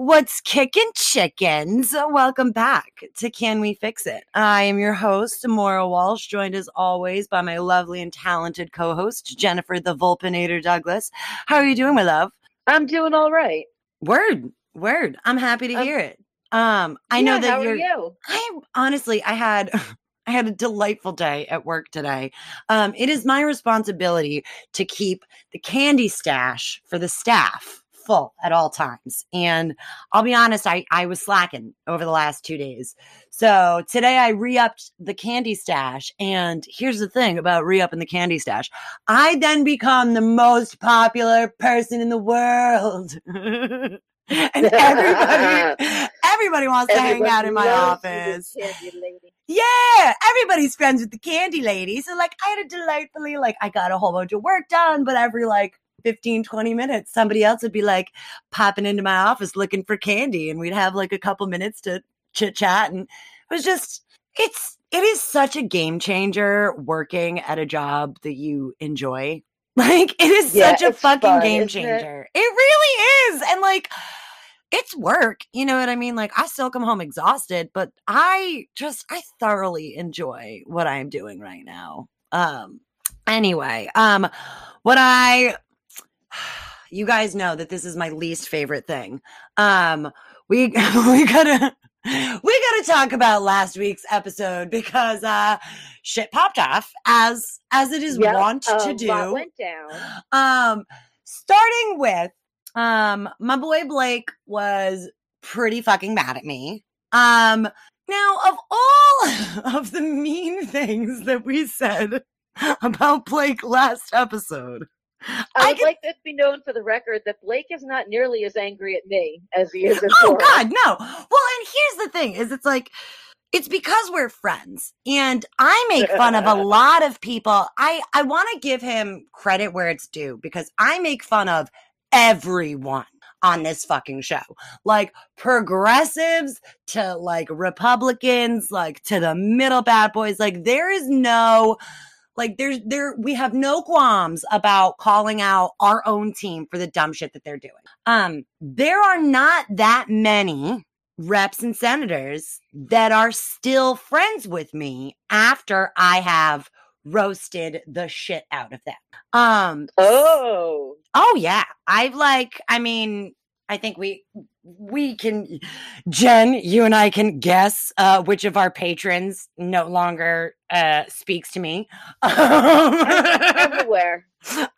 What's kicking chickens? Welcome back to Can We Fix It? I am your host, Moira Walsh, joined as always by my lovely and talented co host, Jennifer the Vulpinator Douglas. How are you doing, my love? I'm doing all right. Word, word. I'm happy to Um, hear it. Um, I Yeah, know that how you're. are you? I honestly, I had. I had a delightful day at work today. Um, it is my responsibility to keep the candy stash for the staff full at all times. And I'll be honest, I, I was slacking over the last two days. So today I re upped the candy stash. And here's the thing about re upping the candy stash I then become the most popular person in the world. and everybody, everybody wants to hang out in my office. Yeah, everybody's friends with the candy lady. So like I had a delightfully like I got a whole bunch of work done, but every like 15 20 minutes somebody else would be like popping into my office looking for candy and we'd have like a couple minutes to chit chat and it was just it's it is such a game changer working at a job that you enjoy. Like it is Yeah, such a fucking fun, game isn't it? changer. It really is. And like it's work. You know what I mean? Like I still come home exhausted, but I just I thoroughly enjoy what I'm doing right now. Um anyway, um what I you guys know that this is my least favorite thing. Um we we gotta we gotta talk about last week's episode because uh shit popped off as as it is Yep, wont to do went down. um starting with um my boy blake was pretty fucking mad at me um now of all of the mean things that we said about blake last episode I I would could- like to be known for the record that Blake is not nearly as angry at me as he is at oh Laura. god no. Well and here's the thing is it's like it's because we're friends and i make fun of a lot of people. I i want to give him credit where it's due because i make fun of everyone on this fucking show. Like progressives to like republicans like to the middle bad boys. Like there is no like there's there we have no qualms about calling out our own team for the dumb shit that they're doing. Um there are not that many reps and senators that are still friends with me after I have roasted the shit out of them. Um Oh, oh yeah, I've like I mean, I think we we can Jen, you and I can guess uh which of our patrons no longer uh speaks to me. everywhere.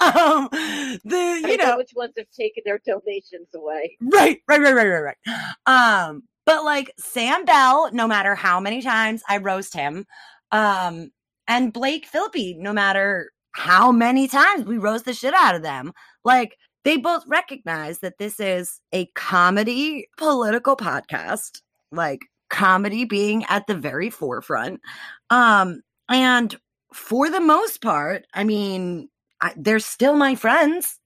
um the you know know which ones have taken their donations away. Right, right, right, right, right, right. Um, but like Sam Bell, no matter how many times I roast him, um, and Blake Filippi, no matter how many times we roast the shit out of them, like they both recognize that this is a comedy political podcast, like comedy being at the very forefront. Um, and for the most part, I mean, I, they're still my friends,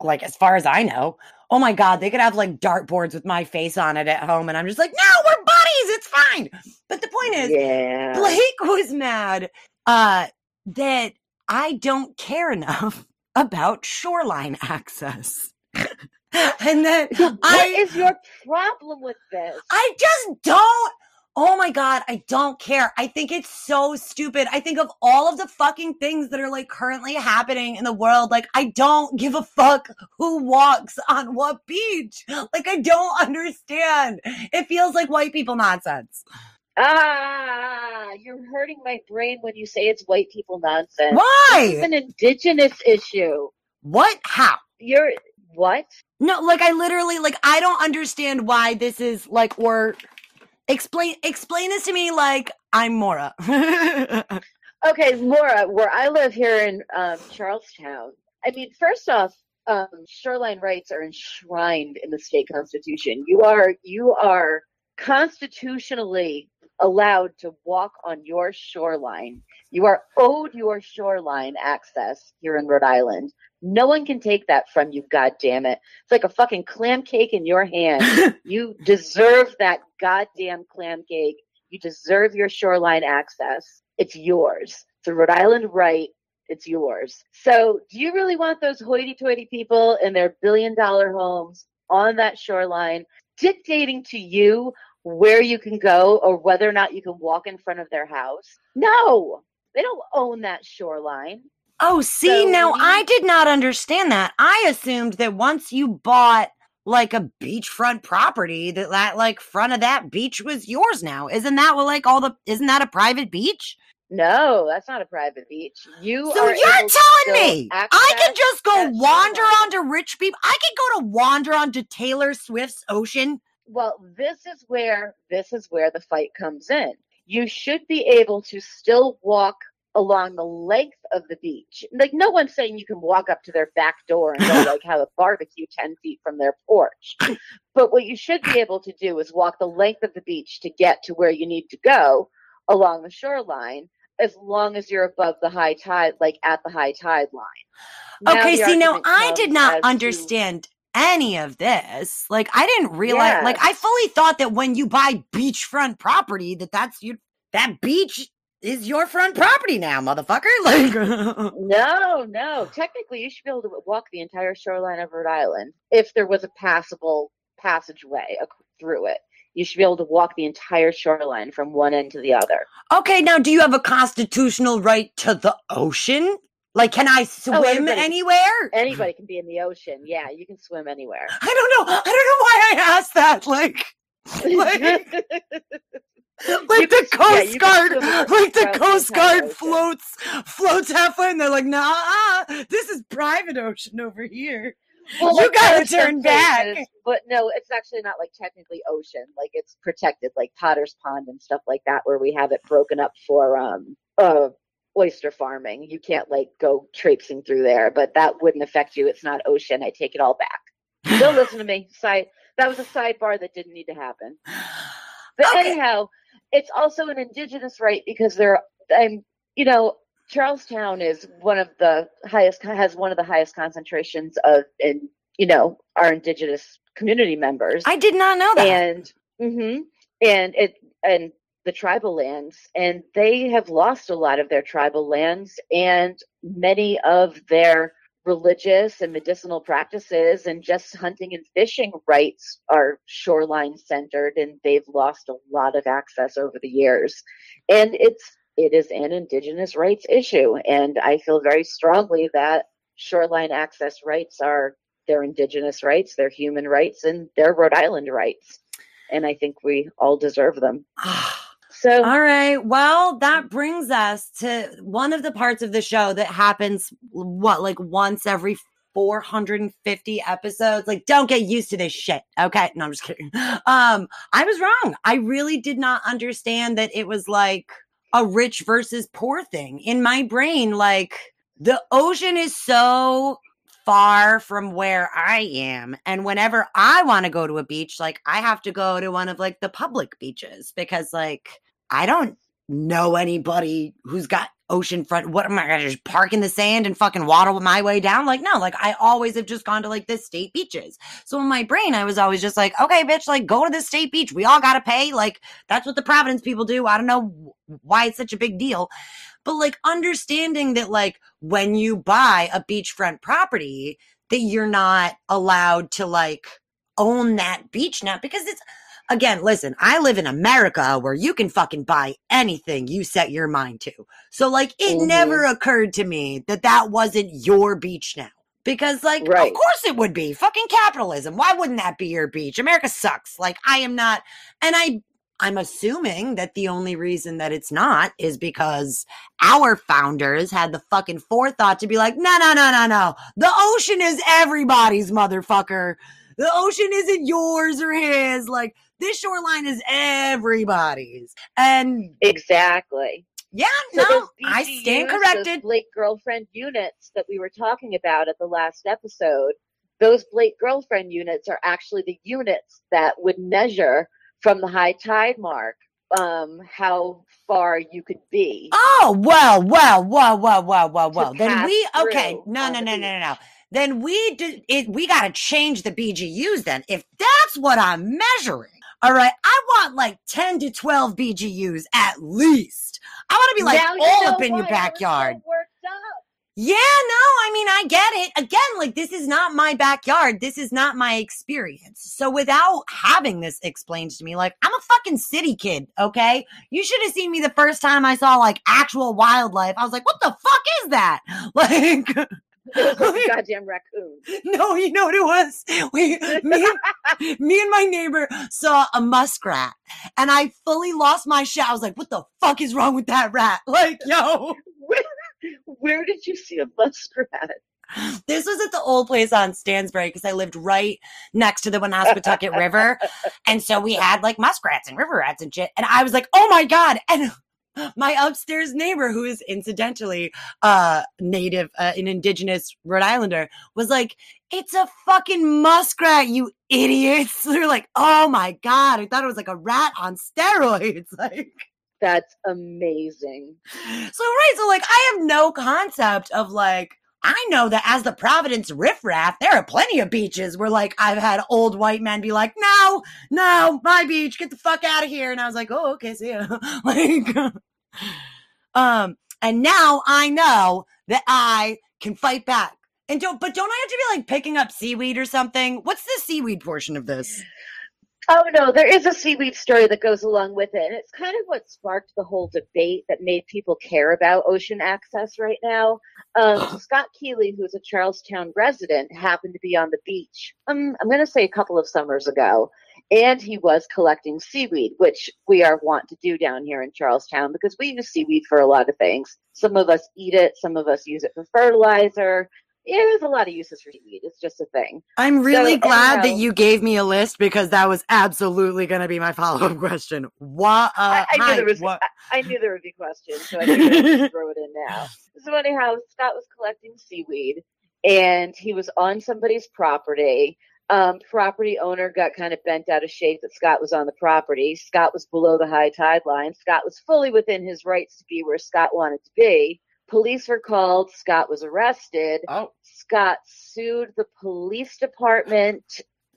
like as far as I know oh my god, they could have like dartboards with my face on it at home, and I'm just like, no, we're buddies, it's fine. But the point is, Yeah. Blake was mad uh, that I don't care enough about shoreline access, and then What I is your problem with this? I just don't. Oh my God, I don't care. I think it's so stupid. I think of all of the fucking things that are like currently happening in the world. Like, I don't give a fuck who walks on what beach. Like, I don't understand. It feels like white people nonsense. Ah, you're hurting my brain when you say it's white people nonsense. Why? It's an indigenous issue. What? How? You're what? No, like, I literally, like, I don't understand why this is like, or explain, explain this to me like I'm Moira. Okay, Moira, where I live here in um, Charlestown, I mean, first off, um, shoreline rights are enshrined in the state constitution. You are you are constitutionally allowed to walk on your shoreline. You are owed your shoreline access here in Rhode Island. No one can take that from you, God damn it. It's like a fucking clam cake in your hand. you deserve that goddamn clam cake. You deserve your shoreline access. It's yours. It's a Rhode Island right. It's yours. So, do you really want those hoity toity people in their billion dollar homes on that shoreline dictating to you where you can go or whether or not you can walk in front of their house. No, they don't own that shoreline. Oh, see, So now we- I did not understand that. I assumed that once you bought like a beachfront property, that that like front of that beach was yours now. Isn't that what like all the isn't that a private beach? No, that's not a private beach. You So you're telling me I can just go wander shoreline. onto rich people. I can go to wander onto Taylor Swift's ocean. Well, this is where this is where the fight comes in. You should be able to still walk along the length of the beach. Like no one's saying you can walk up to their back door and go like have a barbecue ten feet from their porch. But what you should be able to do is walk the length of the beach to get to where you need to go along the shoreline as long as you're above the high tide, like at the high tide line. Now Okay, see now I did not as to- understand any of this. Like I didn't realize like I fully thought that when you buy beachfront property that that's you that beach is your front property now, motherfucker. Like No, no. Technically, you should be able to walk the entire shoreline of Rhode Island if there was a passable passageway through it. You should be able to walk the entire shoreline from one end to the other. Okay, now do you have a constitutional right to the ocean? Like can I swim everybody- anywhere? Anybody can be in the ocean. Yeah, you can swim anywhere. I don't know. I don't know why I asked that. Like Like- like the yeah, Coast you Guard, like the Coast Guard floats floats halfway, and they're like, "Nah, this is private ocean over here." Well, You like, gotta there are some turn back. But no, it's actually not like technically ocean. Like it's protected, like Potter's Pond and stuff like that, where we have it broken up for um uh oyster farming. You can't like go traipsing through there, but that wouldn't affect you. It's not ocean. I take it all back. Don't listen to me. Side that was a sidebar that didn't need to happen. But Okay. anyhow, it's also an indigenous right because there I'm you know, Charlestown is one of the highest has one of the highest concentrations of in you know, our indigenous community members. I did not know that. and mm-hmm, and it and the tribal lands and they have lost a lot of their tribal lands and many of their religious and medicinal practices and just hunting and fishing rights are shoreline centered and they've lost a lot of access over the years. And it's it is an indigenous rights issue and i feel very strongly that shoreline access rights are their indigenous rights their human rights and their rhode island rights. And i think we all deserve them ah, so All right. Well, that brings us to one of the parts of the show that happens what like once every 450 episodes. Like don't get used to this shit. Okay? No, I'm just kidding. Um I was wrong. I really did not understand that it was like a rich versus poor thing. In my brain like the ocean is so far from where I am. And whenever I want to go to a beach, like I have to go to one of like the public beaches because like I don't know anybody who's got oceanfront. What am I gonna just park in the sand and fucking waddle my way down? Like, no, like I always have just gone to like the state beaches. So in my brain, I was always just like, okay, bitch, like go to the state beach. We all gotta pay. Like, that's what the Providence people do. I don't know why it's such a big deal. But like understanding that like when you buy a beachfront property, that you're not allowed to like own that beach now because it's again, listen, I live in America where you can fucking buy anything you set your mind to. So like it Mhm. never occurred to me that that wasn't your beach now. Because like Right. of course it would be. Fucking capitalism. Why wouldn't that be your beach? America sucks. Like I am not and I I'm assuming that the only reason that it's not is because our founders had the fucking forethought to be like, no, no, no, no, no. The ocean is everybody's motherfucker. The ocean isn't yours or his. Like, this shoreline is everybody's. And exactly yeah, So no, I stand those corrected. Blake girlfriend units that we were talking about at the last episode, those Blake girlfriend units are actually the units that would measure from the high tide mark um, how far you could be. Oh, well, well, well, well, well, well, well. Then we, okay. No, no, no, no, no, no. Then we did it. We got to change the BGUs then. If that's what I'm measuring. All right. I want like 10 to 12 BGUs at least. I want to be like all up in your I was so backyard. Yeah, no, I mean, I get it. Again, like, this is not my backyard. This is not my experience. So, without having this explained to me, like, I'm a fucking city kid, okay? You should have seen me the first time I saw, like, actual wildlife. I was like, what the fuck is that? Like, goddamn raccoon. No, you know what it was? We, me, and, me and my neighbor saw a muskrat and I fully lost my shit. I was like, what the fuck is wrong with that rat? Like, yo. Where, where did you see a muskrat? This was at the old place on Stansbury because I lived right next to the Woonasquatucket River. And so we had like muskrats and river rats and shit. And I was like, oh my God. And my upstairs neighbor, who is incidentally uh native, uh, an indigenous Rhode Islander, was like, "It's a fucking muskrat, you idiots!" They're like, "Oh my god, I thought it was like a rat on steroids." Like, that's amazing. So right, so like, I have no concept of like. I know that as the Providence riffraff, there are plenty of beaches where like I've had old white men be like, no, no, my beach, get the fuck out of here. And I was like, oh, okay, see ya. like, um, and now I know that I can fight back. And don't, but don't I have to be like picking up seaweed or something? What's the seaweed portion of this? Oh no, there is a seaweed story that goes along with it. And it's kind of what sparked the whole debate that made people care about ocean access right now. Um, Scott Keeley, who's a Charlestown resident, happened to be on the beach. Um, I'm going to say a couple of summers ago, and he was collecting seaweed, which we are wont to do down here in Charlestown because we use seaweed for a lot of things. Some of us eat it, some of us use it for fertilizer. Yeah, there's a lot of uses for seaweed. It's just a thing. I'm really so, glad anyhow, that you gave me a list because that was absolutely going to be my follow up question. What? Uh, I, I, hi, knew there was. what? I, I, knew there would be questions, so I to throw it in now. So anyhow, Scott was collecting seaweed, and he was on somebody's property um, property owner got kind of bent out of shape that Scott was on the property. Scott was below the high tide line. Scott was fully within his rights to be where Scott wanted to be. Police were called. Scott was arrested. Oh. Scott sued the police department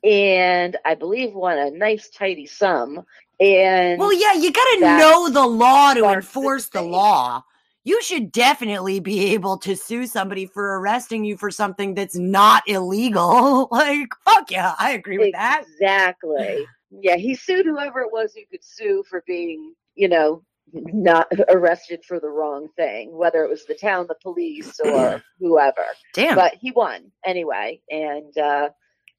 and I believe won a nice tidy sum. And well, yeah, you got to know the law to enforce the, the law you should definitely be able to sue somebody for arresting you for something that's not illegal. like, fuck yeah, I agree with that. Exactly. Yeah, he sued whoever it was who could sue for being, you know, not arrested for the wrong thing, whether it was the town, the police, or whoever. Damn. But he won anyway. And uh,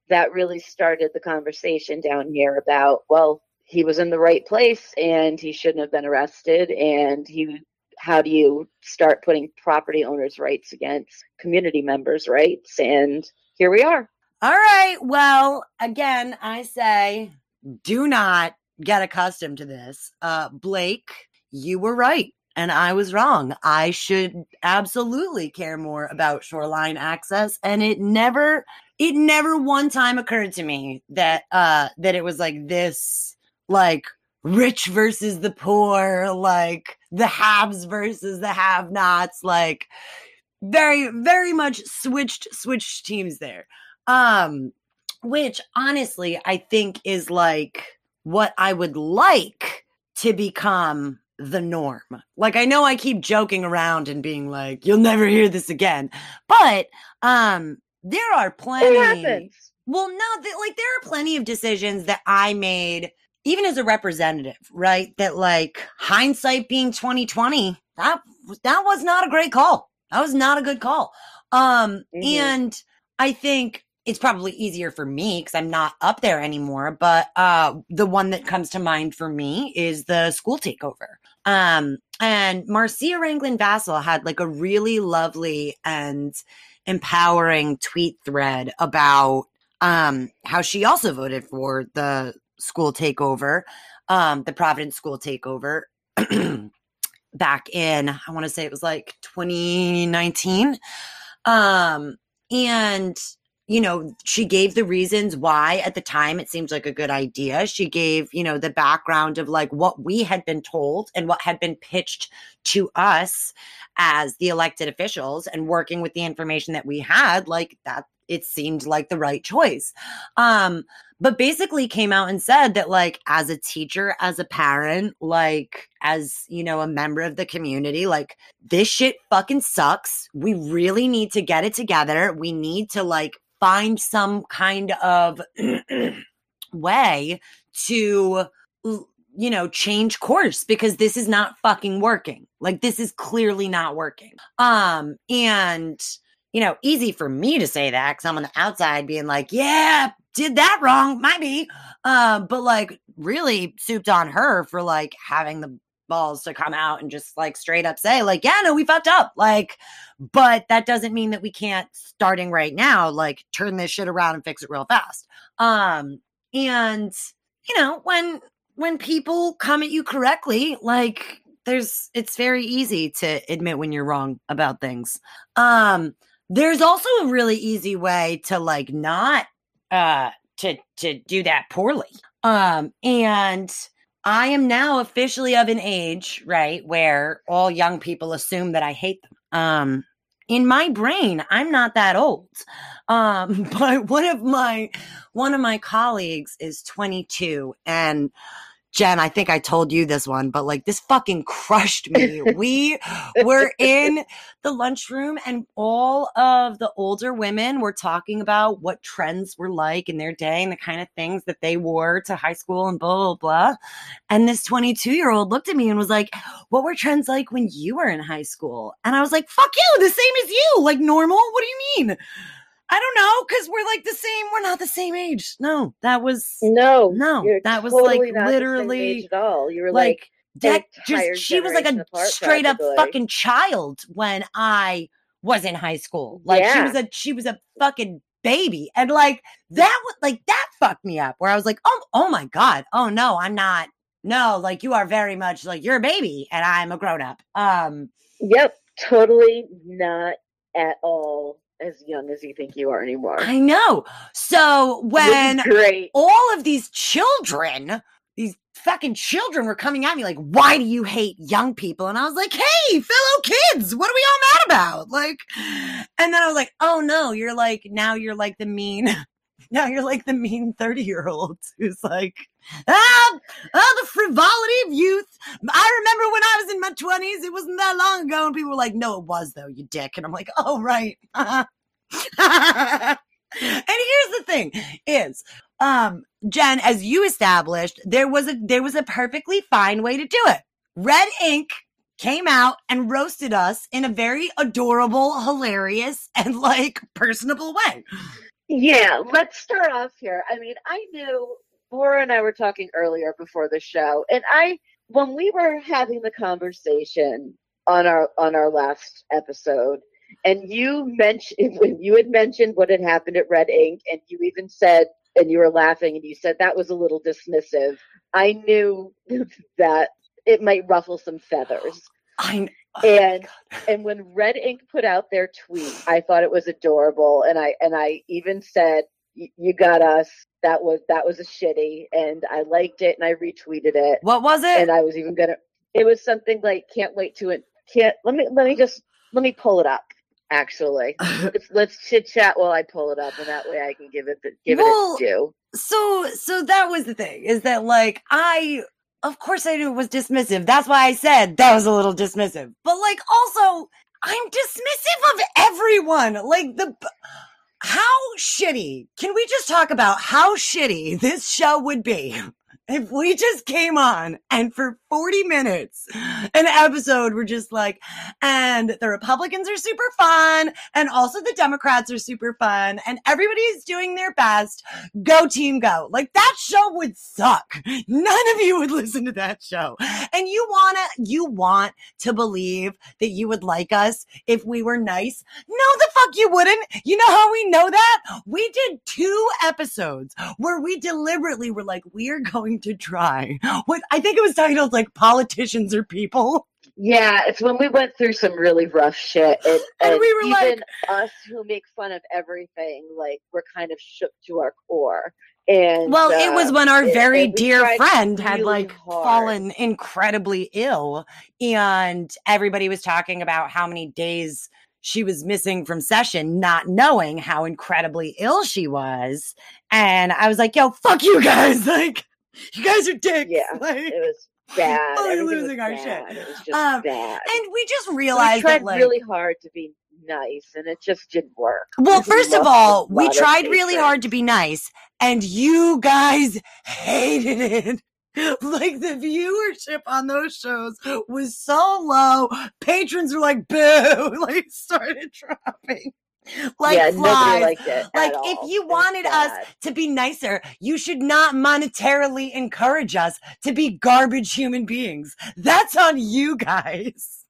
that really started the conversation down here about, well, he was in the right place and he shouldn't have been arrested and he how do you start putting property owners' rights against community members' rights? And here we are. All right. Well, again, I say do not get accustomed to this. Uh, Blake, you were right and I was wrong. I should absolutely care more about shoreline access and it never it never one time occurred to me that uh that it was like this like rich versus the poor, like the haves versus the have nots, like very, very much switched, switched teams there. Um, which honestly, I think is like what I would like to become the norm. Like I know I keep joking around and being like, you'll never hear this again. But um there are plenty Well, no, th- like there are plenty of decisions that I made even as a representative, right? That like hindsight being 2020, that that was not a great call. That was not a good call. Um, mm-hmm. and I think it's probably easier for me because I'm not up there anymore. But uh, the one that comes to mind for me is the school takeover. Um, and Marcia Ranglin Vassell had like a really lovely and empowering tweet thread about um, how she also voted for the school takeover, um, the Providence school takeover back in, I want to say it was like 2019. Um, and you know, she gave the reasons why at the time it seemed like a good idea. She gave, you know, the background of like what we had been told and what had been pitched to us as the elected officials and working with the information that we had. Like that it seemed like the right choice. Um, but basically came out and said that like as a teacher, as a parent, like as, you know, a member of the community, like this shit fucking sucks. We really need to get it together. We need to like find some kind of way to you know change course because this is not fucking working. Like this is clearly not working. Um and you know easy for me to say that because i'm on the outside being like yeah did that wrong might be. Uh, but like really souped on her for like having the balls to come out and just like straight up say like yeah no we fucked up. Like but that doesn't mean that we can't starting right now like turn this shit around and fix it real fast. Um and you know when when people come at you correctly like there's it's very easy to admit when you're wrong about things. Um there's also a really easy way to like not uh to to do that poorly. Um and i am now officially of an age right where all young people assume that i hate them. Um in my brain i'm not that old. Um but one of my one of my colleagues is 22 and Jen, I think I told you this one, but like this fucking crushed me. we were in the lunchroom and all of the older women were talking about what trends were like in their day and the kind of things that they wore to high school and blah, blah, blah. And this 22 year old looked at me and was like, What were trends like when you were in high school? And I was like, Fuck you, the same as you, like normal. What do you mean? I don't know because we're like the same. We're not the same age. No, that was no, no, that was like literally at all. You were like, like that. Just she was like a straight up fucking child when I was in high school. Like yeah. she was a she was a fucking baby, and like that was like that fucked me up. Where I was like, oh, oh my god, oh no, I'm not. No, like you are very much like you're a baby, and I'm a grown up. Um. Yep, totally not at all as young as you think you are anymore. I know. So when all of these children, these fucking children were coming at me like, why do you hate young people? And I was like, hey, fellow kids, what are we all mad about? Like, and then I was like, oh no, you're like, now you're like the mean, now you're like the mean 30 year old who's like, ah, oh, the frivolity of youth. I remember when I was in my 20s, it wasn't that long ago, and people were like, no, it was though, you dick. And I'm like, oh, right. and here's the thing is, um, Jen, as you established, there was a there was a perfectly fine way to do it. Red Ink came out and roasted us in a very adorable, hilarious, and like personable way. Yeah, let's start off here. I mean, I knew Laura and I were talking earlier before the show, and I when we were having the conversation on our on our last episode, and you mentioned when you had mentioned what had happened at Red Ink, and you even said, and you were laughing, and you said that was a little dismissive. I knew that it might ruffle some feathers. I oh and and when Red Ink put out their tweet, I thought it was adorable, and I and I even said, "You got us." That was that was a shitty, and I liked it, and I retweeted it. What was it? And I was even gonna. It was something like, "Can't wait to it." Can't let me let me just let me pull it up. Actually, let's, let's chit chat while I pull it up, and that way I can give it the, give well, it its due. So so that was the thing is that like I of course I knew it was dismissive. That's why I said that was a little dismissive. But like also, I'm dismissive of everyone. Like the how shitty. Can we just talk about how shitty this show would be if we just came on and for 40 minutes an episode we're just like and the republicans are super fun and also the democrats are super fun and everybody's doing their best. Go team go. Like that show would suck. None of you would listen to that show. And you want to you want to believe that you would like us if we were nice? No the fuck you wouldn't. You know how we know that? We did two episodes where we deliberately were like we're going going to try. What I think it was titled like politicians or people. Yeah, it's when we went through some really rough shit. It, and, and we were even like, us who make fun of everything, like we're kind of shook to our core. And well, uh, it was when our it, very dear friend had like hard. fallen incredibly ill, and everybody was talking about how many days she was missing from session, not knowing how incredibly ill she was. And I was like, yo, fuck you guys. Like, you guys are dicks. Yeah, Like, it was bad. Fully Everything was losing our bad. shit. It was just Um, bad. and we just we realized tried that, like, really hard to be nice, and it just didn't work. Well, We first of all, we tried really hard to be nice, and you guys hated it. Like the viewership on those shows was so low. Patrons were like, boo, like started dropping. Like yeah, flies. nobody liked it. Like, if all. you wanted us to be nicer, you should not monetarily encourage us to be garbage human beings. That's on you guys.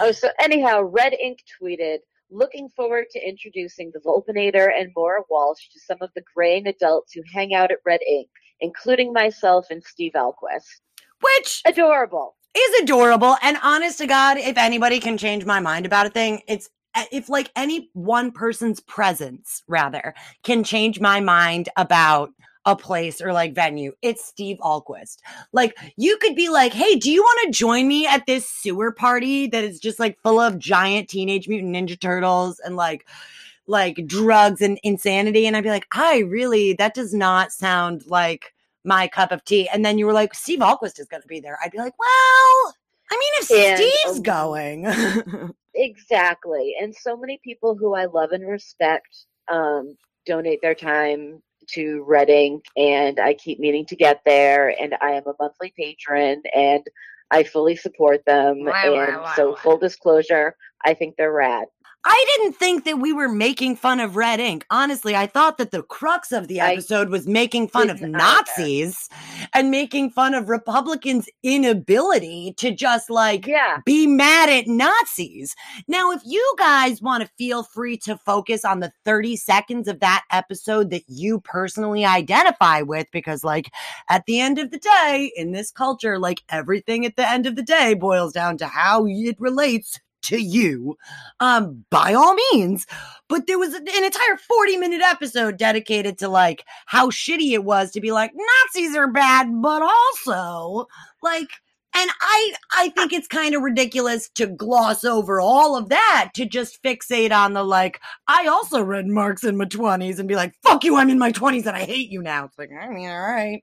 Oh, so anyhow, Red Ink tweeted, looking forward to introducing the Volpinator and Moira Walsh to some of the graying adults who hang out at Red Ink, including myself and Steve Ahlquist. Which Adorable. is adorable. And honest to God, if anybody can change my mind about a thing, it's if like any one person's presence, rather, can change my mind about a place or like venue, it's Steve Ahlquist. Like you could be like, hey, do you want to join me at this sewer party that is just like full of giant teenage mutant ninja turtles and like like drugs and insanity? And I'd be like, I really, that does not sound like my cup of tea. And then you were like, Steve Ahlquist is going to be there. I'd be like, well, I mean, if And, Steve's um, going, Exactly. And so many people who I love and respect um, donate their time to Red Ink, and I keep meaning to get there. And I am a monthly patron, and I fully support them. Wah, wah, and wah, so, wah. full disclosure, I think they're rad. I didn't think that we were making fun of red ink. Honestly, I thought that the crux of the episode was making fun of didn't either. Nazis and making fun of Republicans' inability to just like Yeah. be mad at Nazis. Now, if you guys want to feel free to focus on the 30 seconds of that episode that you personally identify with, because, like, at the end of the day, in this culture, like, everything at the end of the day boils down to how it relates to you, um, by all means. But there was an entire 40 minute episode dedicated to like how shitty it was to be like, Nazis are bad, but also, like, and I I think it's kind of ridiculous to gloss over all of that to just fixate on the like I also read Marx in my 20s and be like fuck you I'm in my 20s and I hate you now. It's like I mean all right.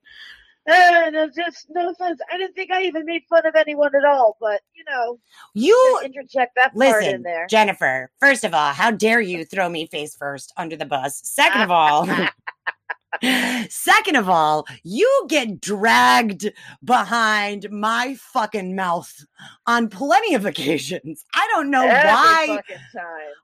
Uh, no, just no offense. I didn't think I even made fun of anyone at all, but you know, You interject that part in there. Jennifer, first of all, how dare you throw me face first under the bus? Second of all, Second of all, you get dragged behind my fucking mouth on plenty of occasions. I don't know Every why.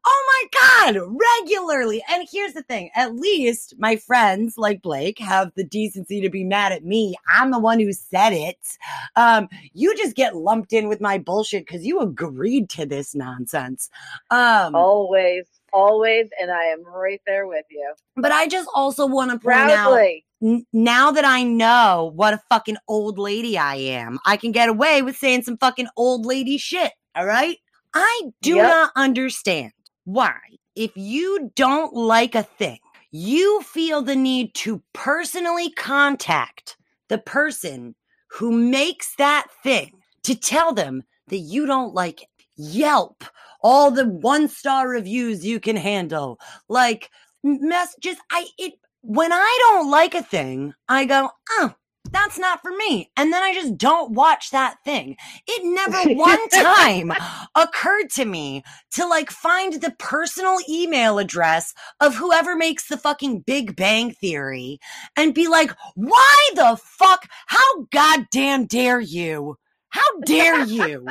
Oh my God, regularly. And here's the thing at least my friends like Blake have the decency to be mad at me. I'm the one who said it. Um, you just get lumped in with my bullshit because you agreed to this nonsense. Um, Always, always, and I am right there with you. but I just also want to point out Proudly. n- now that I know what a fucking old lady I am, I can get away with saying some fucking old lady shit. All right. I do Yep. not understand why, if you don't like a thing, you feel the need to personally contact the person who makes that thing to tell them that you don't like it. Yelp, all the one star reviews you can handle. Like, messages. I, it, when I don't like a thing, I go, oh, that's not for me. And then I just don't watch that thing. It never one time occurred to me to like find the personal email address of whoever makes the fucking Big Bang Theory and be like, why the fuck? How goddamn dare you? How dare you?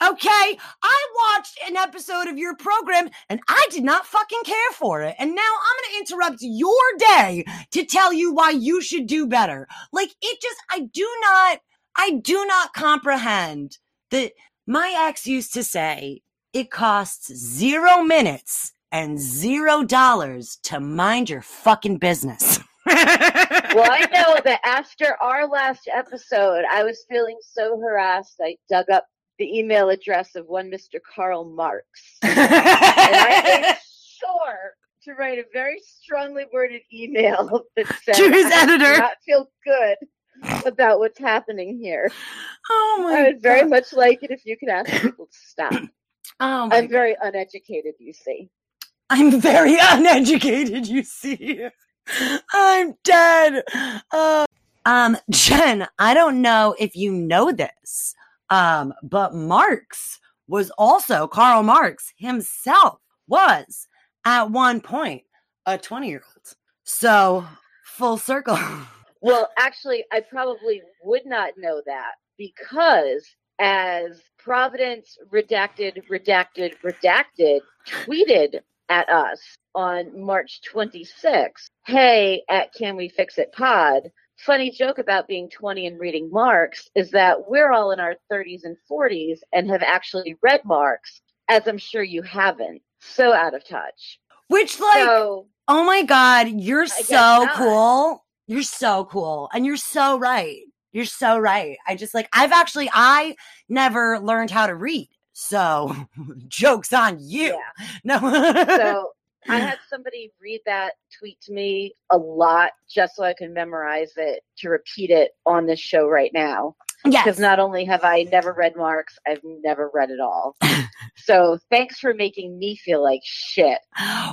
Okay, I watched an episode of your program and I did not fucking care for it. And now I'm going to interrupt your day to tell you why you should do better. Like it just, I do not, I do not comprehend that my ex used to say it costs zero minutes and zero dollars to mind your fucking business. well, I know that after our last episode, I was feeling so harassed. I dug up the email address of one Mr. Karl Marx. And I made sure to write a very strongly worded email that said, To his I do editor. not feel good about what's happening here. oh my I would very much like it if you could ask people to stop. Oh, my I'm God. very uneducated, you see. I'm very uneducated, you see. I'm dead. Uh, um, Jen, I don't know if you know this, um, but Marx was also Karl Marx himself was at one point a 20 year old. So full circle. Well, actually, I probably would not know that because as Providence Redacted, Redacted, Redacted tweeted at us on March 26th, hey, at Can We Fix It Pod, funny joke about being 20 and reading Marx is that we're all in our 30s and 40s and have actually read Marx, as I'm sure you haven't. So out of touch. Which like so, Oh my God, you're guess so cool. You're so cool. And you're so right. You're so right. I just like, I've actually, I never learned how to read. So joke's on you. yeah. No. So I had somebody read that tweet to me a lot just so I can memorize it to repeat it on this show right now. yes. Because not only have I never read Marx, I've never read it all. so thanks for making me feel like shit.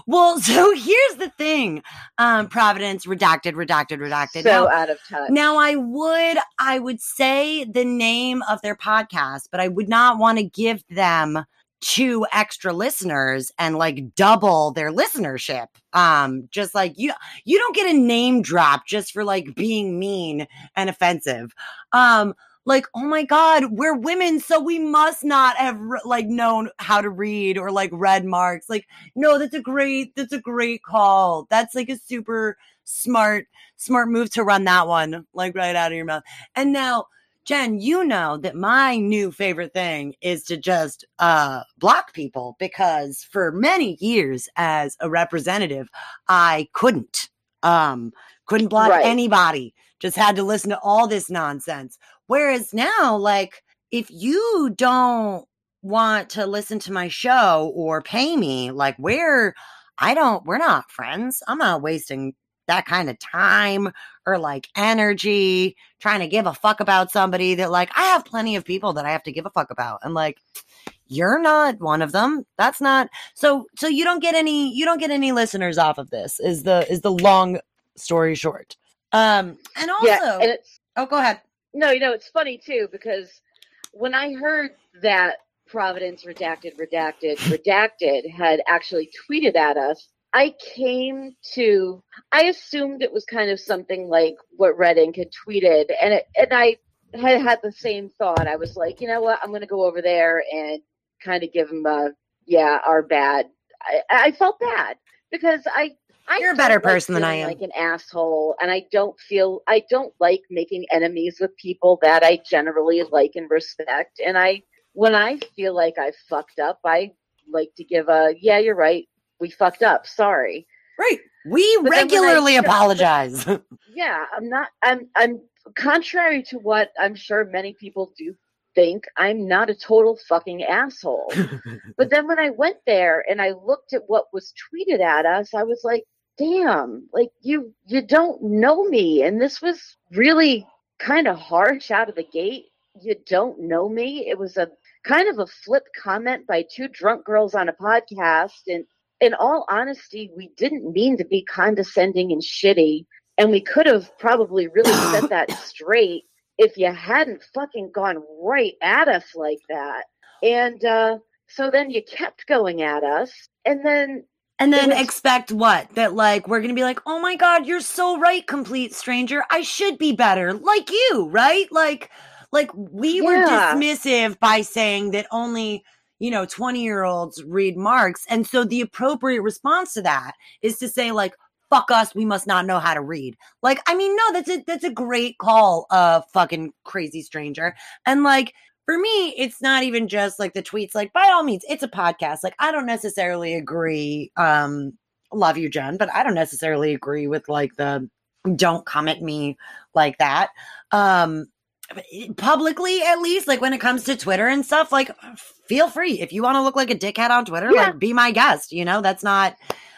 well, so here's the thing. Um, Providence, redacted, redacted, redacted. So Now- out of touch. Now I would I would say the name of their podcast, but I would not want to give them two extra listeners and like double their listenership. Um just like you you don't get a name drop just for like being mean and offensive. Um like oh my god, we're women so we must not have like known how to read or like read Marx. Like no, that's a great that's a great call. That's like a super smart smart move to run that one like right out of your mouth. And now, Jen, you know that my new favorite thing is to just uh block people because for many years as a representative, I couldn't um couldn't block Right. anybody. Just had to listen to all this nonsense. Whereas now, like if you don't want to listen to my show or pay me, like we're I don't we're not friends. I'm not wasting that kind of time or like energy trying to give a fuck about somebody that like I have plenty of people that I have to give a fuck about and like you're not one of them. That's not so so you don't get any you don't get any listeners off of this is the is the long story short. Um and also yeah, and it's oh go ahead. No, you know, it's funny too because when I heard that Providence Redacted, Redacted, Redacted had actually tweeted at us, I came to, I assumed it was kind of something like what Red Ink had tweeted, and it, and I had had the same thought. I was like, you know what, I'm going to go over there and kind of give them a, yeah, our bad. I, I felt bad because I. I You're a better like person than I am. Like an asshole, and I don't feel I don't like making enemies with people that I generally like and respect. And I, when I feel like I fucked up, I like to give a yeah, you're right, we fucked up, sorry. right we But when I regularly apologize Yeah, I'm not. I'm. I'm contrary to what I'm sure many people do think. I'm not a total fucking asshole. But then when I went there and I looked at what was tweeted at us, I was like, damn, like you you don't know me. And this was really kind of harsh out of the gate. You don't know me. It was a kind of a flip comment by two drunk girls on a podcast. And in all honesty, we didn't mean to be condescending and shitty. And we could have probably really set that straight if you hadn't fucking gone right at us like that. And uh, so then you kept going at us. And then And then was- expect what? That like we're gonna be like, oh my god, you're so right, complete stranger. I should be better, like you, right? Like, like we were dismissive by saying that only you know 20 year olds read Marx, and so the appropriate response to that is to say like, fuck us, we must not know how to read. Like, I mean, no, that's a that's a great call, uh, fucking crazy stranger, and like for me, it's not even just like the tweets, like by all means, it's a podcast. Like I don't necessarily agree. Um, love you, Jen, but I don't necessarily agree with like the don't come at me like that. Um, publicly at least, like when it comes to Twitter and stuff, like feel free. If you want to look like a dickhead on Twitter, Yeah. like be my guest. You know, that's not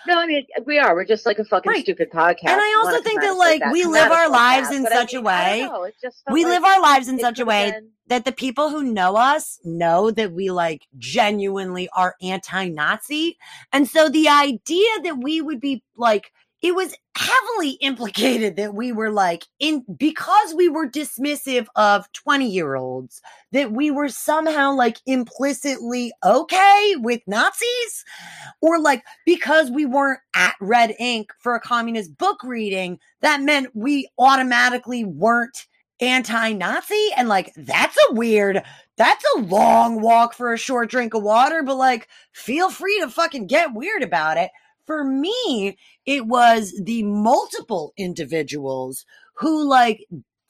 No, I mean we are. We're just like a fucking Right. stupid podcast. And I also think that, like, we come live our like lives that. in I such a mean, I don't way- know. It just we like live our lives in such a way been- that the people who know us know that we like genuinely are anti-Nazi. And so the idea that we would be like it was heavily implicated that we were like in because we were dismissive of 20 year olds that we were somehow like implicitly okay with nazis or like because we weren't at red ink for a communist book reading that meant we automatically weren't anti-nazi? And like that's a weird that's a long walk for a short drink of water but like feel free to fucking get weird about it for me it was the multiple individuals who like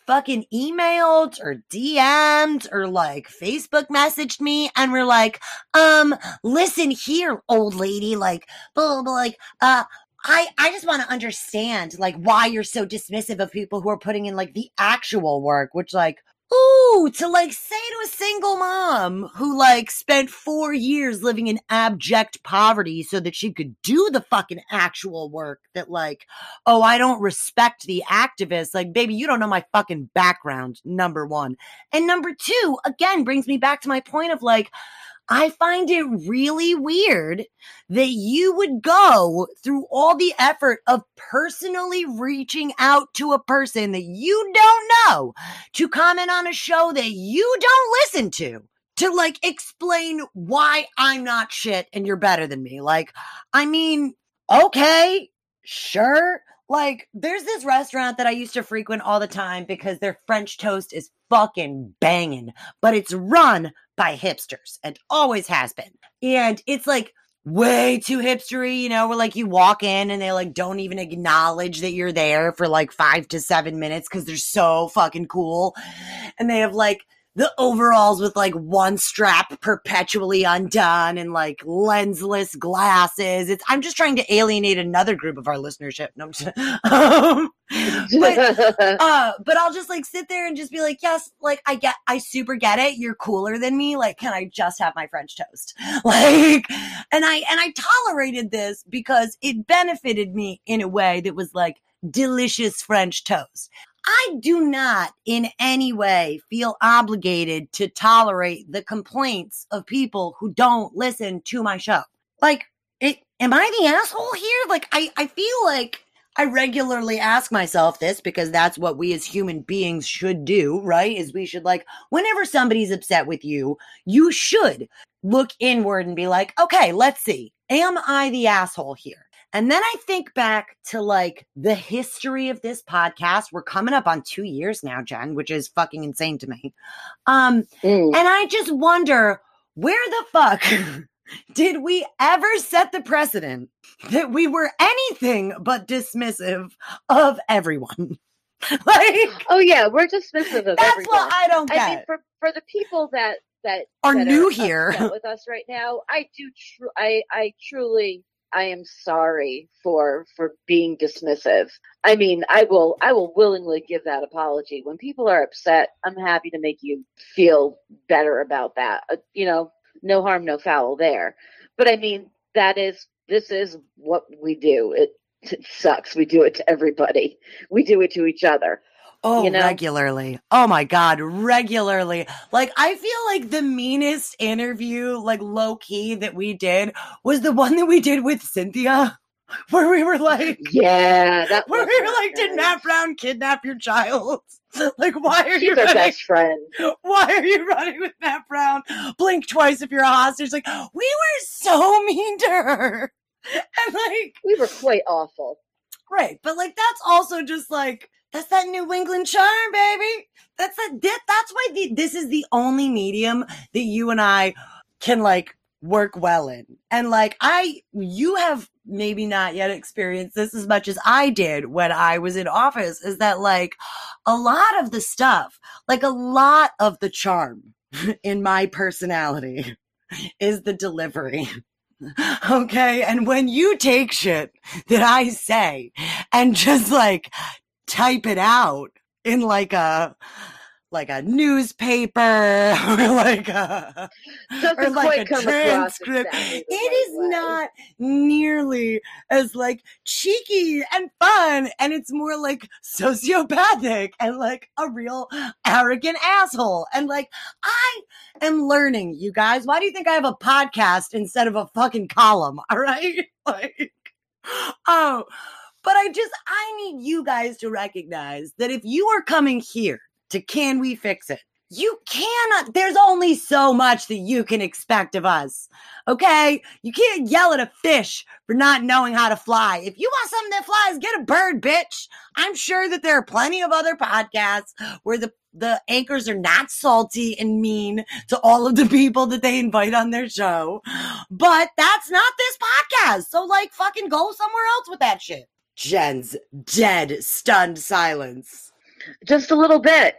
fucking emailed or DM'd or like Facebook messaged me and were like, um, listen here, old lady, like, blah, blah, blah, like, uh, I, I just want to understand like why you're so dismissive of people who are putting in like the actual work, which like, ooh, to like say to a single mom who like spent four years living in abject poverty so that she could do the fucking actual work that like, oh, I don't respect the activists. Like, baby, you don't know my fucking background, number one. And number two, again, brings me back to my point of like, I find it really weird that you would go through all the effort of personally reaching out to a person that you don't know to comment on a show that you don't listen to to like explain why I'm not shit and you're better than me. Like, I mean, okay, sure. Like, there's this restaurant that I used to frequent all the time because their French toast is fucking banging, but it's run by hipsters and always has been. And it's like way too hipstery, you know, where like you walk in and they like don't even acknowledge that you're there for like five to seven minutes because they're so fucking cool. And they have like the overalls with like one strap perpetually undone and like lensless glasses. It's I'm just trying to alienate another group of our listenership. No, just, um, but uh, but I'll just like sit there and just be like, yes, like I get, I super get it. You're cooler than me. Like, can I just have my French toast? Like, and I, and I tolerated this because it benefited me in a way that was like delicious French toast. I do not in any way feel obligated to tolerate the complaints of people who don't listen to my show. Like, it, am I the asshole here? Like, I, I feel like I regularly ask myself this because that's what we as human beings should do, right? Is we should like, whenever somebody's upset with you, you should look inward and be like, okay, let's see. Am I the asshole here? And then I think back to like the history of this podcast. We're coming up on two years now, Jen, which is fucking insane to me. Um, Mm. and I just wonder where the fuck did we ever set the precedent that we were anything but dismissive of everyone? like, Oh yeah, we're dismissive of everyone. that's everyone. what I don't get. I mean, for for the people that that Are that new upset here. with us right now, I do. Tr- I I truly. I am sorry for for being dismissive. I mean, I will I will willingly give that apology. When people are upset, I'm happy to make you feel better about that. Uh, you know, no harm, no foul there. But I mean, that is this is what we do. It, it sucks. We do it to everybody. We do it to each other. Oh, you know? regularly. Oh my God, regularly. Like, I feel like the meanest interview, like low key, that we did was the one that we did with Cynthia, where we were like, Yeah, that where we were like, did. Matt Brown kidnap your child? like, why are you She's our running? best friend. Why are you running with Matt Brown? Blink twice if you're a hostage. Like, we were so mean to her. And like, We were quite awful. Right. But like that's also just like that's that New England charm, baby. That's that that- that's why the, this is the only medium that you and I can like work well in. And like I you have maybe not yet experienced this as much as I did when I was in office is that like a lot of the stuff, like a lot of the charm in my personality is the delivery. Okay. And when you take shit that I say and just like type it out in like a, like a newspaper or like a Doesn't or like a transcript. exactly the It right is way. not nearly as like cheeky and fun, and it's more like sociopathic and like a real arrogant asshole. And like I am learning, you guys. Why do you think I have a podcast instead of a fucking column? All right, like oh. But I just, I need you guys to recognize that if you are coming here to Can We Fix It, you cannot, uh, there's only so much that you can expect of us. Okay? You can't yell at a fish for not knowing how to fly. If you want something that flies, get a bird, bitch. I'm sure that there are plenty of other podcasts where the the anchors are not salty and mean to all of the people that they invite on their show. But that's not this podcast. So like fucking go somewhere else with that shit. Jen's dead, stunned silence. Just a little bit.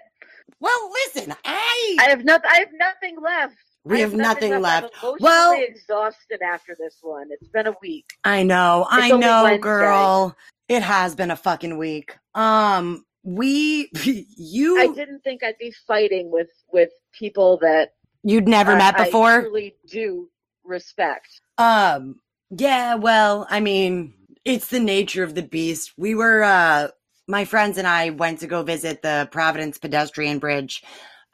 Well, listen, I, I have not. I have nothing left. we I have nothing left. I'm Well- exhausted after this one. It's been a week. I know, I It's only know, Wednesday. girl. It has been a fucking week. Um, we, you, I didn't think I'd be fighting with with people that you'd never I- met I before. truly do respect. Um, yeah, well, I mean, it's the nature of the beast. We were, uh, my friends and I went to go visit the Providence pedestrian bridge,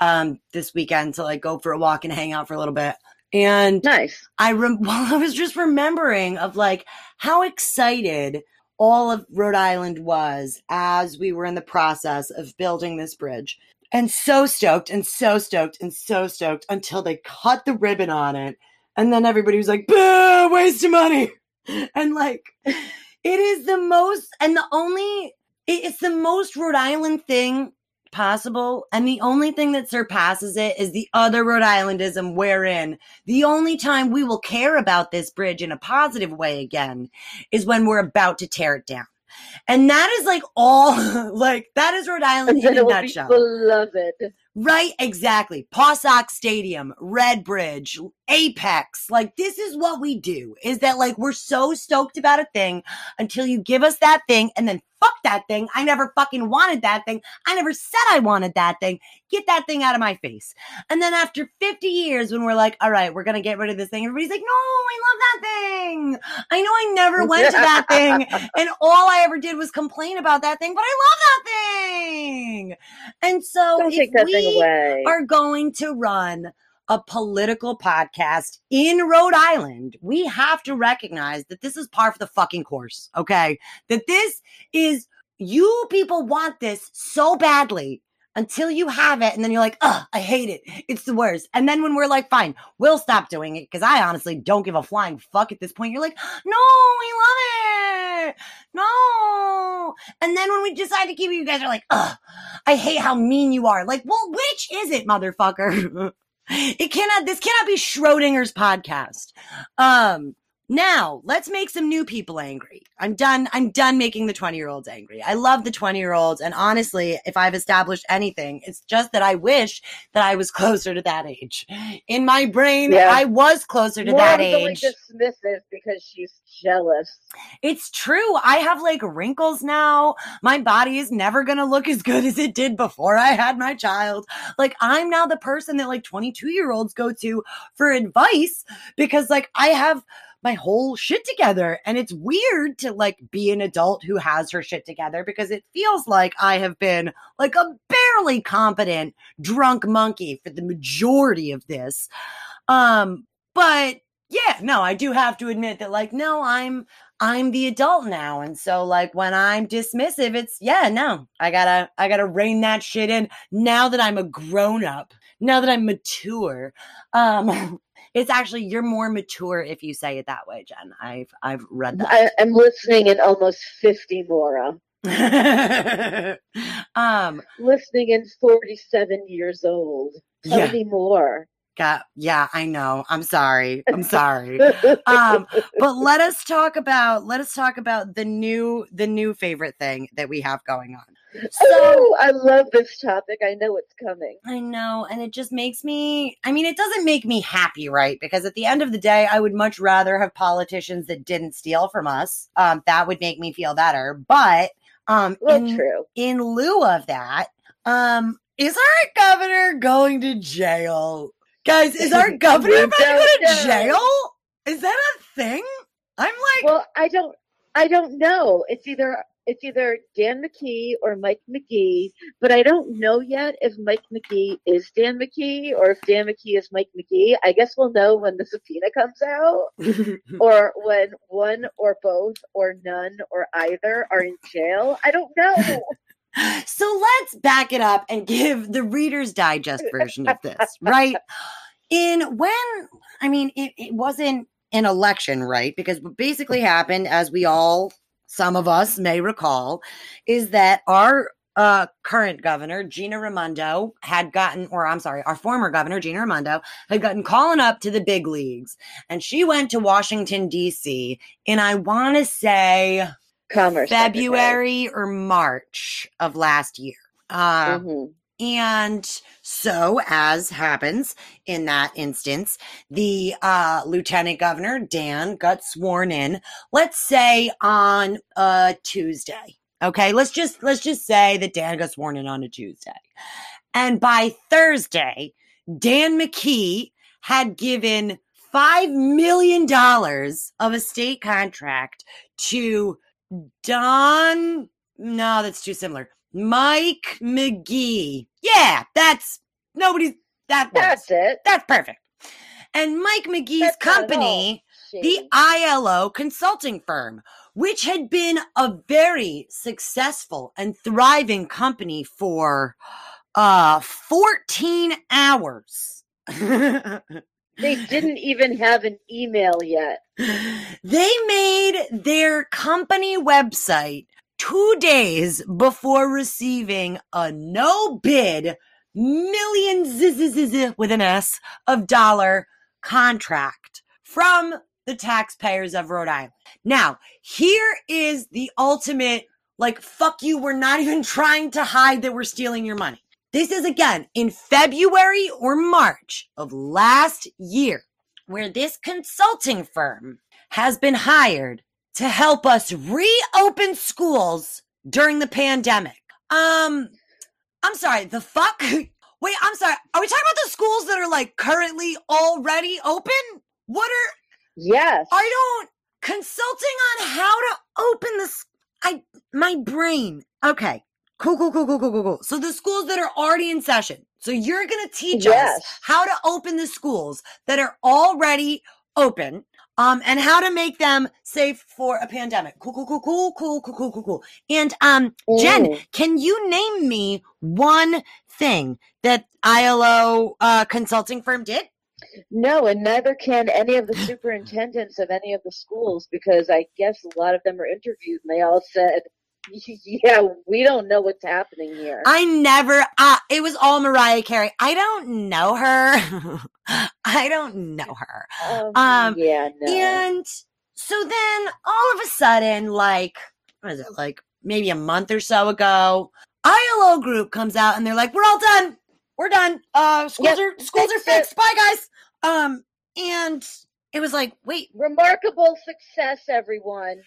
um, this weekend to like go for a walk and hang out for a little bit. And Nice. I rem- well, I was just remembering of like how excited all of Rhode Island was as we were in the process of building this bridge. And so stoked and so stoked and so stoked until they cut the ribbon on it. And then everybody was like, boo, waste of money. And like, it is the most, and the only, it's the most Rhode Island thing possible. And the only thing that surpasses it is the other Rhode Islandism wherein the only time we will care about this bridge in a positive way again is when we're about to tear it down. And that is like all, like, that is Rhode Island in a nutshell. be beloved. Right, exactly. PawSox Stadium, Red Bridge, Apex. Like, this is what we do is that, like, we're so stoked about a thing until you give us that thing and then fuck that thing. I never fucking wanted that thing. I never said I wanted that thing. Get that thing out of my face. And then after 50 years, when we're like, all right, we're going to get rid of this thing, everybody's like, no, I love that thing. I know I never went to that thing and all I ever did was complain about that thing, but I love that thing. And so Don't if take that we thing away. are going to run a political podcast in Rhode Island, we have to recognize that this is par for the fucking course. Okay. That this is, you people want this so badly until you have it. And then you're like, ugh, I hate it. It's the worst. And then when we're like, fine, we'll stop doing it because I honestly don't give a flying fuck at this point. You're like, no, we love it. No. And then when we decide to keep it, you guys are like, ugh, I hate how mean you are. Like, well, which is it, motherfucker? it cannot, this cannot be Schrodinger's podcast. Um, now let's make some new people angry. I'm done. I'm done making the 20 year olds angry. I love the 20 year olds. And honestly, if I've established anything, it's just that I wish that I was closer to that age. In my brain, Yeah. I was closer to More that age. dismissive because she's jealous. It's true. I have like wrinkles now. My body is never going to look as good as it did before I had my child. Like I'm now the person that like 22 year olds go to for advice because like I have my whole shit together and it's weird to like be an adult who has her shit together because it feels like I have been like a barely competent drunk monkey for the majority of this. Um but yeah, no, I do have to admit that like no, I'm I'm the adult now. And so like when I'm dismissive, it's yeah, no. I gotta I gotta rein that shit in now that I'm a grown up, now that I'm mature. Um it's actually you're more mature if you say it that way, Jen. I've I've read that. I, I'm listening in almost 50, Laura. um Listening in 47 years old. Tell yeah, me more. got, yeah, I know. I'm sorry. I'm sorry. um but let us talk about let us talk about the new the new favorite thing that we have going on. So oh, I love this topic. I know it's coming. I know, and it just makes me I mean, it doesn't make me happy, right? Because at the end of the day, I would much rather have politicians that didn't steal from us. Um, that would make me feel better. But um Well, in, true. in lieu of that, um, is our governor going to jail? Guys, is our governor about to go to jail? Is that a thing? I'm like, well, I don't, I don't know. It's either it's either Dan McKee or Mike Magee, but I don't know yet if Mike Magee is Dan McKee or if Dan McKee is Mike Magee. I guess we'll know when the subpoena comes out or when one or both or none or either are in jail. I don't know. So let's back it up and give the Reader's Digest version of this, right? In when, I mean, it, it wasn't an election, right? Because what basically happened, as we all some of us may recall, is that our uh, current governor, Gina Raimondo, had gotten, or I'm sorry, our former governor, Gina Raimondo, had gotten calling up to the big leagues. And she went to Washington, D.C. And I want to say Commerce February or March of last year. Uh, mm-hmm. And so, as happens in that instance, the uh, lieutenant governor, Dan, got sworn in, let's say on a Tuesday. Okay, let's just let's just say that Dan got sworn in on a Tuesday. And by Thursday, Dan McKee had given $5 million of a state contract to Don. No, that's too similar. Mike Magee. Yeah, that's nobody's that That's it. That's perfect. And Mike Magee's that's company, the ILO consulting firm, which had been a very successful and thriving company for uh 14 hours. they didn't even have an email yet. They made their company website two days before receiving a no bid millions with an S of dollar contract from the taxpayers of Rhode Island. Now, here is the ultimate like, fuck you, we're not even trying to hide that we're stealing your money. This is again in February or March of last year, where this consulting firm has been hired to help us reopen schools during the pandemic. Um, I'm sorry, the fuck? Wait, I'm sorry. Are we talking about the schools that are like currently already open? What are Yes. I don't consulting on how to open this I my brain. Okay. Cool, cool, cool, cool, cool, cool, cool. So the schools that are already in session. So you're gonna teach yes. us how to open the schools that are already open um, and how to make them safe for a pandemic. Cool, cool, cool, cool, cool, cool, cool, cool, cool. And um, Jen, can you name me one thing that ILO uh, consulting firm did? No, and neither can any of the superintendents of any of the schools because I guess a lot of them are interviewed and they all said yeah, we don't know what's happening here. I never, uh, it was all Mariah Carey. I don't know her. I don't know her. Um, um, yeah, no. And so then all of a sudden, like, what is it, like maybe a month or so ago, ILO group comes out and they're like, we're all done. We're done. Uh, schools yep, are, schools are fixed. It. Bye guys. Um, and it was like, wait. Remarkable success, everyone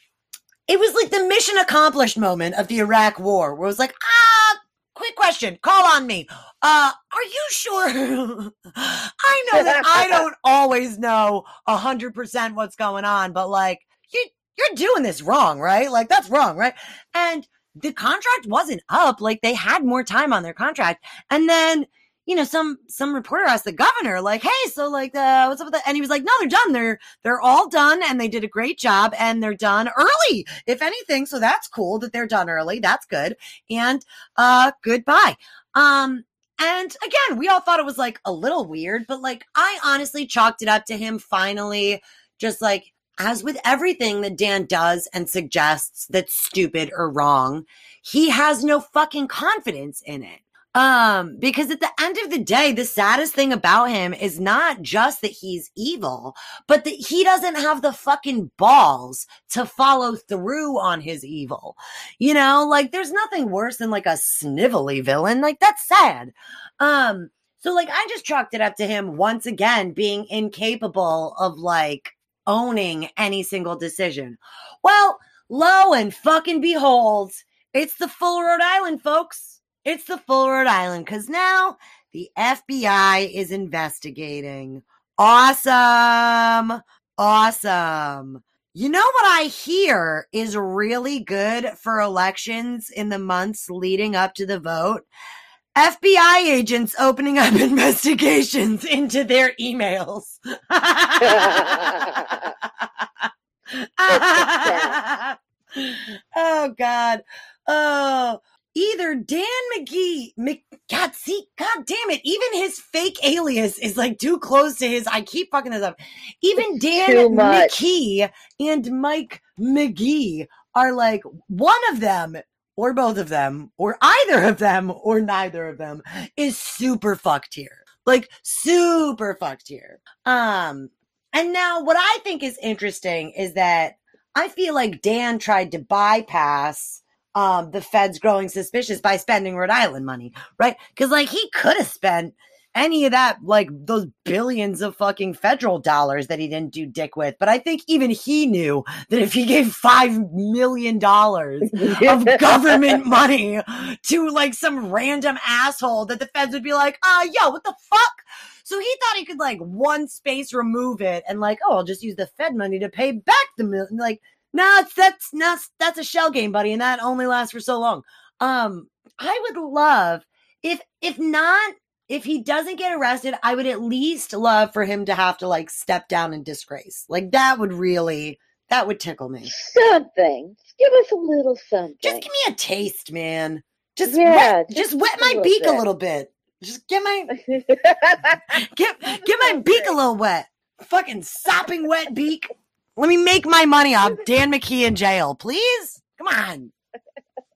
it was like the mission accomplished moment of the Iraq war where it was like, ah, quick question, call on me. Uh, are you sure? I know that I don't always know a hundred percent what's going on, but like you you're doing this wrong, right? Like that's wrong, right? And the contract wasn't up. Like they had more time on their contract. And then you know, some some reporter asked the governor, like, "Hey, so like, uh, what's up with that?" And he was like, "No, they're done. They're they're all done, and they did a great job, and they're done early, if anything. So that's cool that they're done early. That's good. And uh, goodbye." Um, and again, we all thought it was like a little weird, but like, I honestly chalked it up to him finally, just like as with everything that Dan does and suggests that's stupid or wrong, he has no fucking confidence in it. Um, because at the end of the day, the saddest thing about him is not just that he's evil, but that he doesn't have the fucking balls to follow through on his evil. You know, like there's nothing worse than like a snivelly villain. Like that's sad. Um, so like I just chalked it up to him once again being incapable of like owning any single decision. Well, lo and fucking behold, it's the full Rhode Island, folks It's the full Rhode Island because now the FBI is investigating. Awesome. Awesome. You know what I hear is really good for elections in the months leading up to the vote? FBI agents opening up investigations into their emails. oh God. Oh, either Dan McGee, Mc, God, see, God damn it. Even his fake alias is like too close to his. I keep fucking this up. Even Dan McKee and Mike Magee are like one of them or both of them or either of them or neither of them is super fucked here. Like super fucked here. Um, and now what I think is interesting is that I feel like Dan tried to bypass um, the feds growing suspicious by spending Rhode Island money, right? Because like he could have spent any of that, like those billions of fucking federal dollars that he didn't do dick with. But I think even he knew that if he gave five million dollars of government money to like some random asshole, that the feds would be like, uh, yo, what the fuck? So he thought he could like one space remove it and like, oh, I'll just use the Fed money to pay back the million. Like, no, nah, that's not that's a shell game, buddy, and that only lasts for so long. Um, I would love if if not if he doesn't get arrested, I would at least love for him to have to like step down in disgrace. Like that would really that would tickle me. Something. Give us a little something. Just give me a taste, man. Just yeah, wet, just, just wet my beak bit. a little bit. Just get my get get my beak a little wet. Fucking sopping wet beak. Let me make my money off Dan McKee in jail, please. Come on.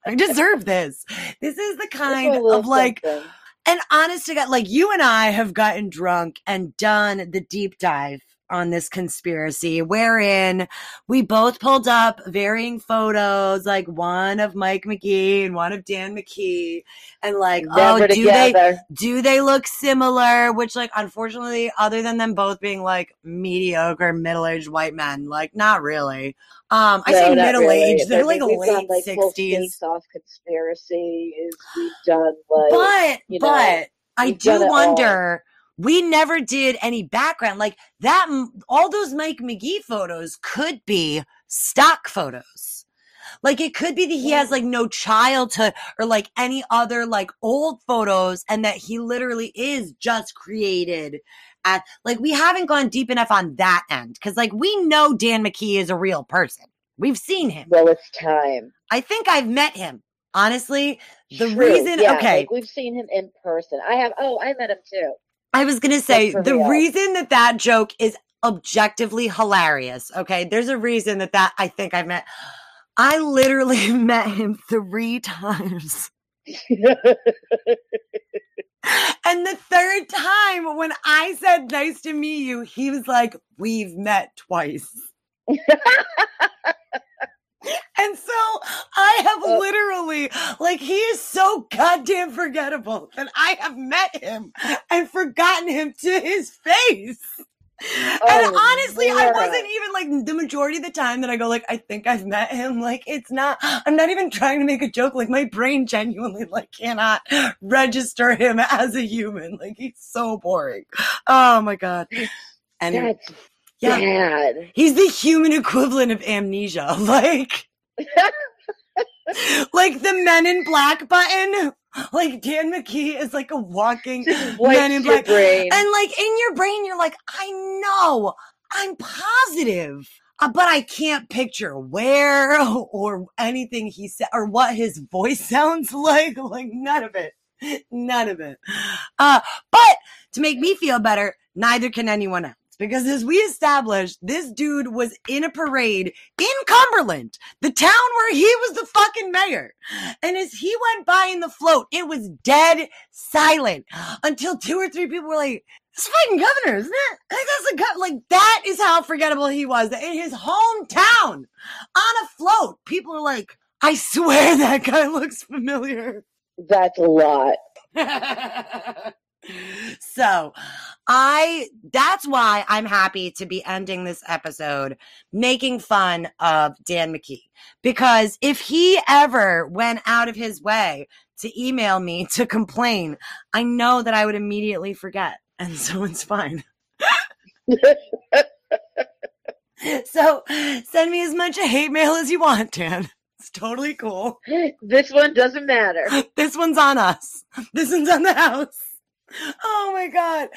I deserve this. This is the kind of like something. and honest to God, like you and I have gotten drunk and done the deep dive on this conspiracy wherein we both pulled up varying photos, like one of Mike Magee and one of Dan McKee, and like, Never oh, do together. they do they look similar? Which, like, unfortunately, other than them both being like mediocre middle aged white men, like, not really. Um, I no, say middle really. aged; they're like late like, sixties. Off conspiracy is we've done like, but you know, but I do wonder we never did any background. Like that all those mike magee photos could be stock photos. Like it could be that he has like no childhood or like any other like old photos and that he literally is just created at like we haven't gone deep enough on that end because like we know dan mckee is a real person. We've seen him. Well it's time. I think i've met him honestly. The True. reason yeah, okay. like we've seen him in person. I have oh i met him too I was going to say the real. reason that that joke is objectively hilarious. Okay. There's a reason that that I think I met. I literally met him three times. and the third time when I said nice to meet you, he was like, We've met twice. And so I have uh, literally, like, he is so goddamn forgettable that I have met him and forgotten him to his face. Oh, and honestly, yeah. I wasn't even like the majority of the time that I go, like, I think I've met him. Like, it's not, I'm not even trying to make a joke. Like, my brain genuinely, like, cannot register him as a human. Like, he's so boring. Oh my God. And That's yeah, bad. he's the human equivalent of amnesia. Like, like the Men in Black button. Like Dan McKee is like a walking Men in Black. Brain. And like in your brain, you're like, I know, I'm positive. Uh, but I can't picture where or anything he said or what his voice sounds like. Like none of it. None of it. Uh, but to make me feel better, neither can anyone else because as we established, this dude was in a parade in Cumberland, the town where he was the fucking mayor. And as he went by in the float, it was dead silent until two or three people were like, "This fucking governor, isn't it? Like that's a go-. like that is how forgettable he was. That in his hometown on a float, people are like, I swear that guy looks familiar. That's a lot. so I that's why I'm happy to be ending this episode making fun of Dan McKee because if he ever went out of his way to email me to complain, I know that I would immediately forget. And so it's fine. so send me as much hate mail as you want, Dan. It's totally cool. This one doesn't matter. This one's on us. This one's on the house. Oh my God.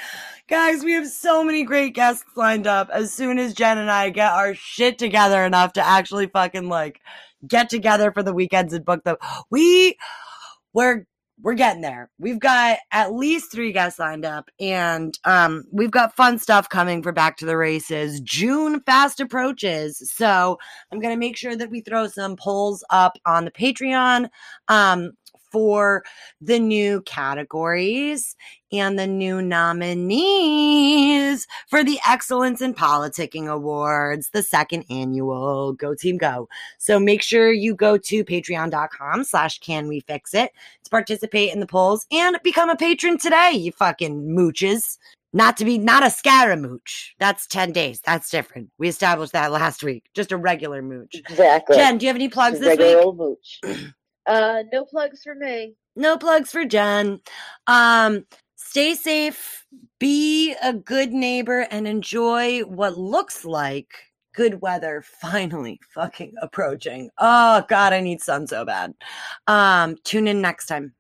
Guys, we have so many great guests lined up. As soon as Jen and I get our shit together enough to actually fucking like get together for the weekends and book them, we, we're we're getting there. We've got at least three guests lined up, and um, we've got fun stuff coming for Back to the Races. June fast approaches, so I'm gonna make sure that we throw some polls up on the Patreon. Um, for the new categories and the new nominees for the Excellence in Politicking Awards, the second annual Go Team Go. So make sure you go to patreon.com slash can we fix it to participate in the polls and become a patron today, you fucking mooches. Not to be not a Scaramucci. That's 10 days. That's different. We established that last week. Just a regular mooch. Exactly. Jen, do you have any plugs this regular week? old mooch. Uh, no plugs for me. no plugs for Jen. Um, stay safe, be a good neighbor, and enjoy what looks like good weather finally fucking approaching. Oh god, I need sun so bad. Um, tune in next time.